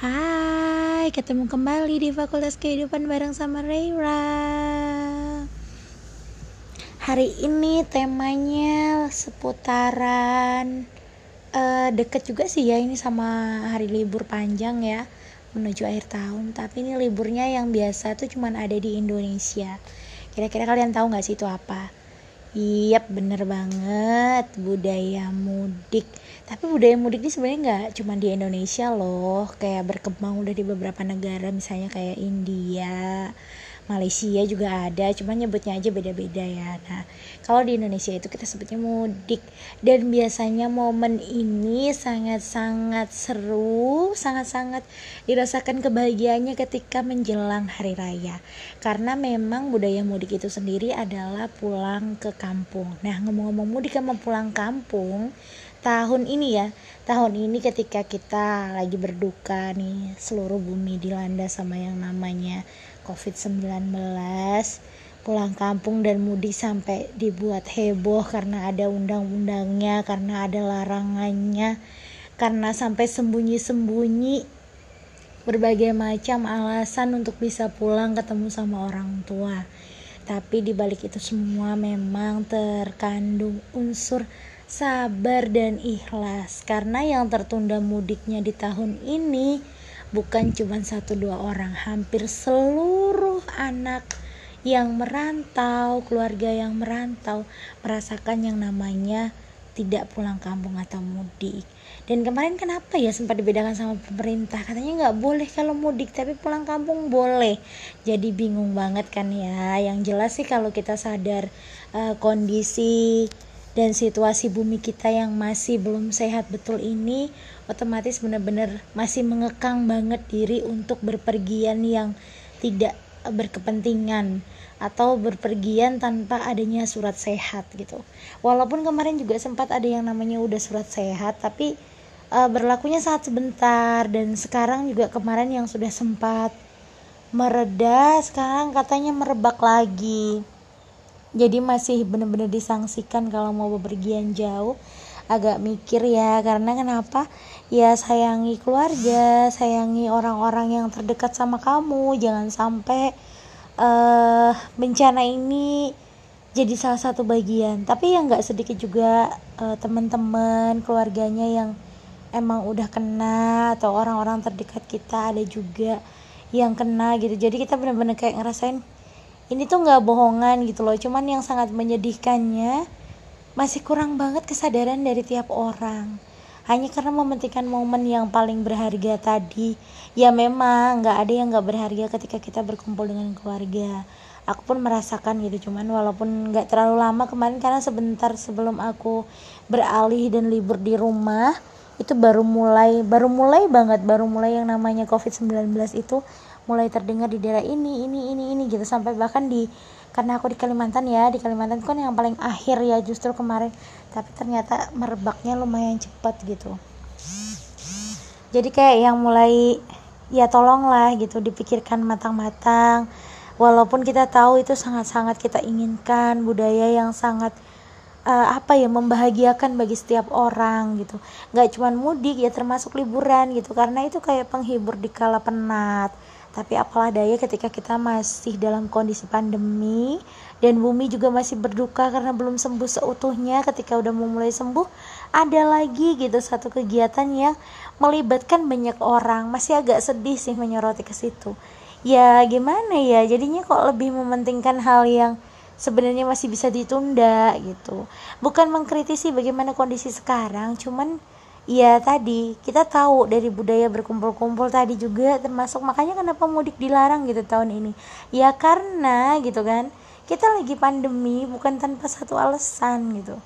Hai, ketemu kembali di Fakultas Kehidupan bareng sama Reira. Hari ini temanya seputaran uh, deket juga sih ya ini sama hari libur panjang ya menuju akhir tahun. Tapi ini liburnya yang biasa tuh cuman ada di Indonesia. Kira-kira kalian tahu nggak sih itu apa? Iya bener banget. Budaya mudik. Tapi budaya mudik ini sebenarnya nggak cuma di Indonesia loh, kayak berkembang udah di beberapa negara, misalnya kayak India, Malaysia juga ada cuma nyebutnya aja beda-beda ya. Nah kalau di Indonesia itu kita sebutnya mudik. Dan biasanya momen ini sangat-sangat seru sangat-sangat dirasakan kebahagiaannya ketika menjelang hari raya. Karena memang budaya mudik itu sendiri adalah pulang ke kampung. Nah ngomong-ngomong mudik sama pulang kampung tahun ini ya tahun ini ketika kita lagi berduka nih seluruh bumi dilanda sama yang namanya COVID-19 pulang kampung dan mudik sampai dibuat heboh karena ada undang-undangnya, karena ada larangannya, karena sampai sembunyi-sembunyi berbagai macam alasan untuk bisa pulang ketemu sama orang tua. Tapi di balik itu semua memang terkandung unsur sabar dan ikhlas karena yang tertunda mudiknya di tahun ini bukan cuma satu dua orang. Hampir seluruh anak yang merantau keluarga yang merantau merasakan yang namanya tidak pulang kampung atau mudik. Dan kemarin kenapa ya sempat dibedakan sama pemerintah? Katanya nggak boleh kalau mudik tapi pulang kampung boleh. Jadi bingung banget kan ya. Yang jelas sih kalau kita sadar uh, kondisi dan situasi bumi kita yang masih belum sehat betul ini otomatis benar-benar masih mengekang banget diri untuk berpergian yang tidak berkepentingan atau berpergian tanpa adanya surat sehat gitu. Walaupun kemarin juga sempat ada yang namanya udah surat sehat tapi uh, berlakunya saat sebentar dan sekarang juga kemarin yang sudah sempat mereda sekarang katanya merebak lagi jadi masih benar-benar disangsikan kalau mau bepergian jauh. Agak mikir ya karena kenapa? Ya sayangi keluarga sayangi orang-orang yang terdekat sama kamu. Jangan sampai uh, bencana ini jadi salah satu bagian. Tapi yang nggak sedikit juga uh, teman-teman keluarganya yang emang udah kena atau orang-orang terdekat kita ada juga yang kena gitu. Jadi kita benar-benar kayak ngerasain ini tuh nggak bohongan gitu loh cuman yang sangat menyedihkannya masih kurang banget kesadaran dari tiap orang. Hanya karena mementingkan momen yang paling berharga tadi. Ya memang nggak ada yang nggak berharga ketika kita berkumpul dengan keluarga. Aku pun merasakan gitu cuman walaupun nggak terlalu lama kemarin karena sebentar sebelum aku beralih dan libur di rumah itu baru mulai baru mulai banget baru mulai yang namanya covid 19 itu mulai terdengar di daerah ini ini ini ini gitu. Sampai bahkan di karena aku di Kalimantan ya di Kalimantan kan yang paling akhir ya justru kemarin. Tapi ternyata merebaknya lumayan cepat gitu. Jadi kayak yang mulai ya tolonglah gitu dipikirkan matang-matang. Walaupun kita tahu itu sangat-sangat kita inginkan budaya yang sangat uh, apa ya membahagiakan bagi setiap orang gitu. Nggak cuma mudik ya termasuk liburan gitu. Karena itu kayak penghibur di kala penat tapi apalah daya ketika kita masih dalam kondisi pandemi dan bumi juga masih berduka karena belum sembuh seutuhnya ketika udah mau mulai sembuh ada lagi gitu satu kegiatan yang melibatkan banyak orang. Masih agak sedih sih menyoroti ke situ. Ya gimana ya? Jadinya kok lebih mementingkan hal yang sebenarnya masih bisa ditunda gitu. Bukan mengkritisi bagaimana kondisi sekarang cuman ya tadi. Kita tahu dari budaya berkumpul-kumpul tadi juga termasuk makanya kenapa mudik dilarang gitu tahun ini. Ya karena gitu kan kita lagi pandemi bukan tanpa satu alasan gitu.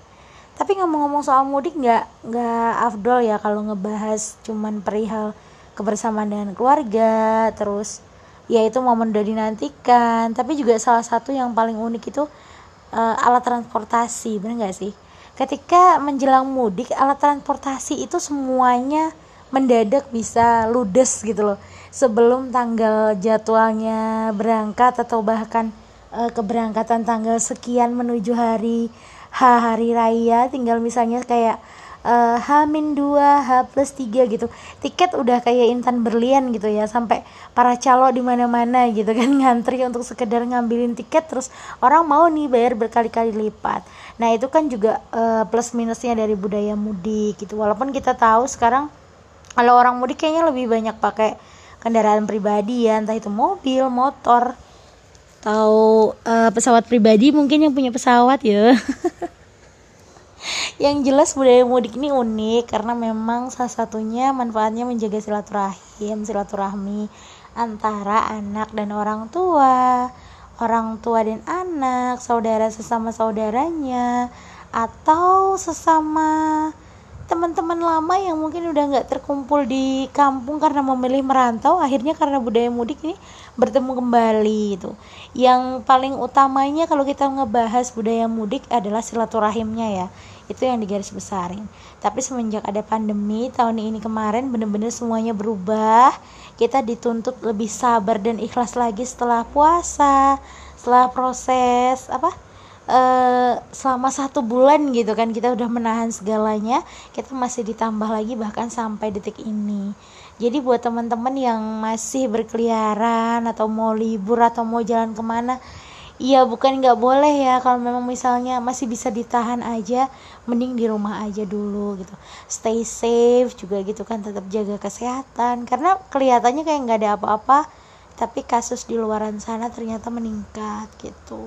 Tapi ngomong-ngomong soal mudik nggak nggak afdol ya kalau ngebahas cuman perihal kebersamaan dengan keluarga terus ya itu momen udah dinantikan. Tapi juga salah satu yang paling unik itu uh, alat transportasi bener nggak sih ketika menjelang mudik alat transportasi itu semuanya mendadak bisa ludes gitu loh. Sebelum tanggal jadwalnya berangkat atau bahkan e, keberangkatan tanggal sekian menuju hari hari raya tinggal misalnya kayak uh, H-2, H plus 3 gitu. Tiket udah kayak intan berlian gitu ya sampai para calo di mana-mana gitu kan ngantri untuk sekedar ngambilin tiket terus orang mau nih bayar berkali-kali lipat. Nah itu kan juga uh, plus minusnya dari budaya mudik gitu. Walaupun kita tahu sekarang kalau orang mudik kayaknya lebih banyak pakai kendaraan pribadi ya entah itu mobil motor atau uh, pesawat pribadi mungkin yang punya pesawat ya yang jelas budaya mudik ini unik karena memang salah satunya manfaatnya menjaga silaturahim silaturahmi antara anak dan orang tua orang tua dan anak saudara sesama saudaranya atau sesama teman-teman lama yang mungkin udah nggak terkumpul di kampung karena memilih merantau akhirnya karena budaya mudik ini bertemu kembali itu yang paling utamanya kalau kita ngebahas budaya mudik adalah silaturahimnya ya itu yang digaris besarin. Tapi semenjak ada pandemi tahun ini kemarin bener-bener semuanya berubah. Kita dituntut lebih sabar dan ikhlas lagi setelah puasa setelah proses apa uh, selama satu bulan gitu kan kita udah menahan segalanya kita masih ditambah lagi bahkan sampai detik ini. Jadi buat teman-teman yang masih berkeliaran atau mau libur atau mau jalan ke mana Iya bukan nggak boleh ya. Kalau memang misalnya masih bisa ditahan aja mending di rumah aja dulu gitu. Stay safe juga gitu kan tetap jaga kesehatan. Karena kelihatannya kayak nggak ada apa-apa tapi kasus di luaran sana ternyata meningkat gitu.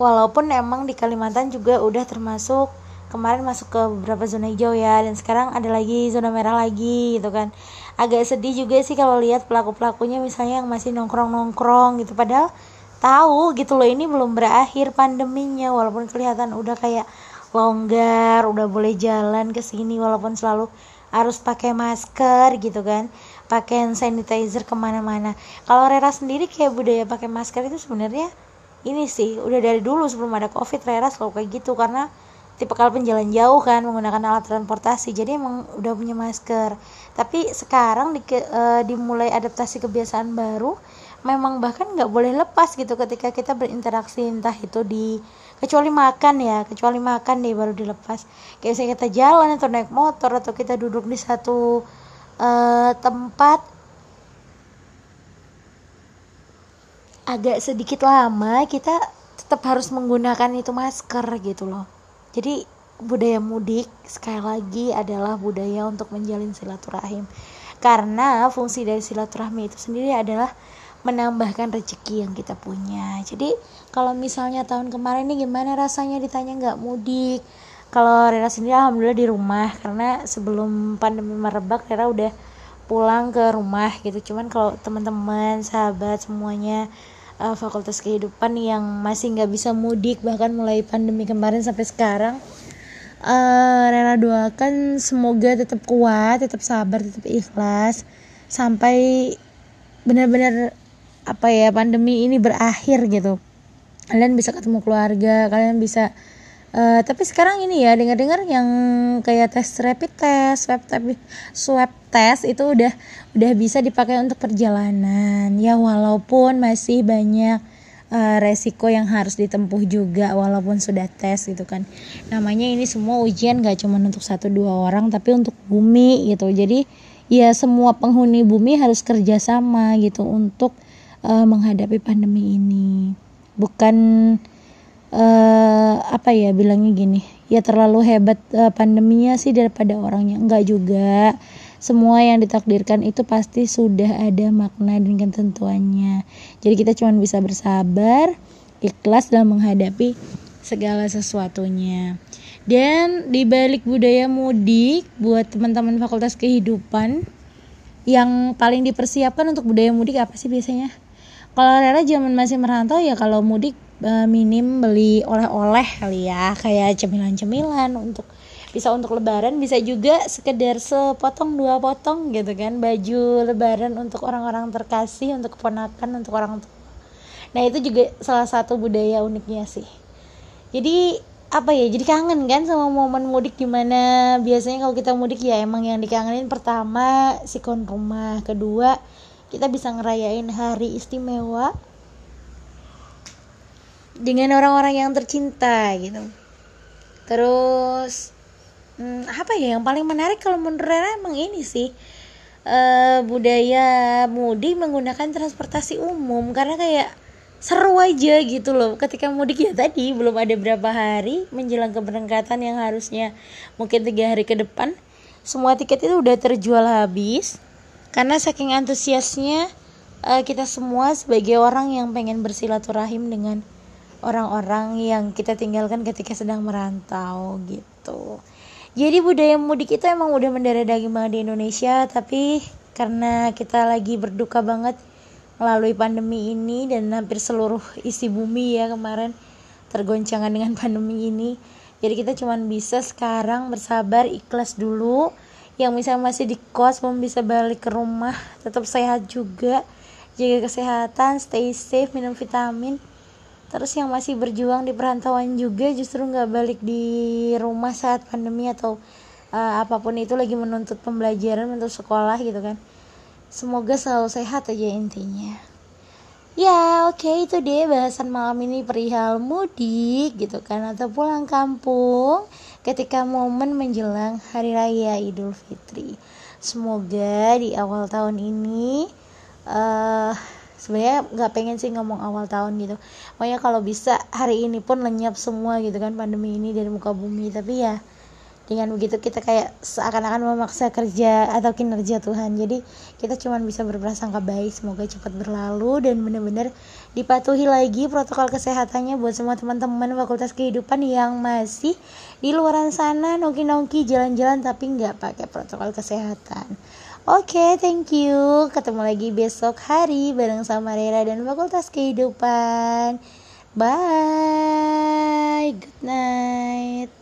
Walaupun emang di Kalimantan juga udah termasuk kemarin masuk ke beberapa zona hijau ya dan sekarang ada lagi zona merah lagi gitu kan. Agak sedih juga sih kalau lihat pelaku pelakunya misalnya yang masih nongkrong nongkrong gitu. Padahal tahu gitu loh ini belum berakhir pandeminya. Walaupun kelihatan udah kayak longgar udah boleh jalan ke sini walaupun selalu harus pakai masker gitu kan pakai sanitizer ke mana-mana. Kalau Rera sendiri kayak budaya pakai masker itu sebenarnya ini sih udah dari dulu sebelum ada covid Rera selalu kayak gitu. Karena tipe kalau penjalan jauh kan menggunakan alat transportasi jadi emang udah punya masker. Tapi sekarang di, uh, dimulai adaptasi kebiasaan baru memang bahkan nggak boleh lepas gitu ketika kita berinteraksi entah itu di kecuali makan ya kecuali makan deh baru dilepas. Kayak misalnya kita jalan atau naik motor atau kita duduk di satu uh, tempat agak sedikit lama kita tetap harus menggunakan itu masker gitu loh. Jadi budaya mudik sekali lagi adalah budaya untuk menjalin silaturahim. Karena fungsi dari silaturahmi itu sendiri adalah menambahkan rezeki yang kita punya. Jadi kalau misalnya tahun kemarin ini gimana rasanya ditanya nggak mudik? Kalau Rera sendiri alhamdulillah di rumah karena sebelum pandemi merebak Rera udah pulang ke rumah gitu. Cuman kalau teman-teman sahabat semuanya uh, fakultas kehidupan yang masih nggak bisa mudik bahkan mulai pandemi kemarin sampai sekarang uh, Rera doakan semoga tetap kuat tetap sabar tetap ikhlas sampai benar-benar apa ya pandemi ini berakhir gitu. Kalian bisa ketemu keluarga kalian bisa uh, tapi sekarang ini ya dengar-dengar yang kayak tes rapid test swab tapi swab test itu udah udah bisa dipakai untuk perjalanan. Ya walaupun masih banyak uh, resiko yang harus ditempuh juga walaupun sudah tes gitu kan. Namanya ini semua ujian gak cuma untuk satu dua orang tapi untuk bumi gitu. Jadi ya semua penghuni bumi harus kerjasama gitu untuk uh, menghadapi pandemi ini. Bukan uh, apa ya bilangnya gini ya terlalu hebat uh, pandeminya sih daripada orangnya. Enggak juga. Semua yang ditakdirkan itu pasti sudah ada makna dan ketentuannya. Jadi kita cuma bisa bersabar ikhlas dalam menghadapi segala sesuatunya. Dan di balik budaya mudik buat teman-teman fakultas kehidupan yang paling dipersiapkan untuk budaya mudik apa sih biasanya kalau Rera zaman masih merantau ya kalau mudik eh, minim beli oleh-oleh kali ya. Kayak cemilan-cemilan untuk bisa untuk lebaran bisa juga sekedar sepotong dua potong gitu kan. Baju lebaran untuk orang-orang terkasih untuk keponakan untuk orang tua. Nah itu juga salah satu budaya uniknya sih. Jadi apa ya jadi kangen kan sama momen mudik gimana? Biasanya kalau kita mudik ya emang yang dikangenin pertama sikon rumah kedua kita bisa ngerayain hari istimewa dengan orang-orang yang tercinta gitu. Terus hmm, apa ya yang paling menarik kalau menurut Rera emang ini sih uh, budaya mudik menggunakan transportasi umum. Karena kayak seru aja gitu loh ketika mudik ya tadi belum ada berapa hari menjelang keberangkatan yang harusnya mungkin tiga hari ke depan. Semua tiket itu udah terjual habis karena saking antusiasnya uh, kita semua sebagai orang yang pengen bersilaturahim dengan orang-orang yang kita tinggalkan ketika sedang merantau gitu. Jadi budaya mudik itu emang udah mendarah daging banget di Indonesia tapi karena kita lagi berduka banget melalui pandemi ini dan hampir seluruh isi bumi ya kemarin tergoncangan dengan pandemi ini jadi kita cuman bisa sekarang bersabar ikhlas dulu yang misalnya masih di kos belum bisa balik ke rumah tetap sehat juga. Jaga kesehatan stay safe minum vitamin. Terus yang masih berjuang di perantauan juga justru nggak balik di rumah saat pandemi atau uh, apa pun itu lagi menuntut pembelajaran untuk sekolah gitu kan. Semoga selalu sehat aja intinya. Ya oke okay, itu deh bahasan malam ini perihal mudik gitu kan atau pulang kampung ketika momen menjelang Hari Raya Idul Fitri. Semoga di awal tahun ini uh, sebenarnya nggak pengen sih ngomong awal tahun gitu. Pokoknya kalau bisa hari ini pun lenyap semua gitu kan pandemi ini dari muka bumi. Tapi ya dengan begitu kita kayak seakan-akan memaksa kerja atau kinerja Tuhan jadi kita cuma bisa berprasangka baik semoga cepat berlalu dan benar-benar dipatuhi lagi protokol kesehatannya buat semua teman-teman fakultas kehidupan yang masih di luar sana nongki-nongki jalan-jalan tapi nggak pakai protokol kesehatan Oke, okay, thank you. Ketemu lagi besok hari bareng sama Rera dan Fakultas Kehidupan. Bye. Good night.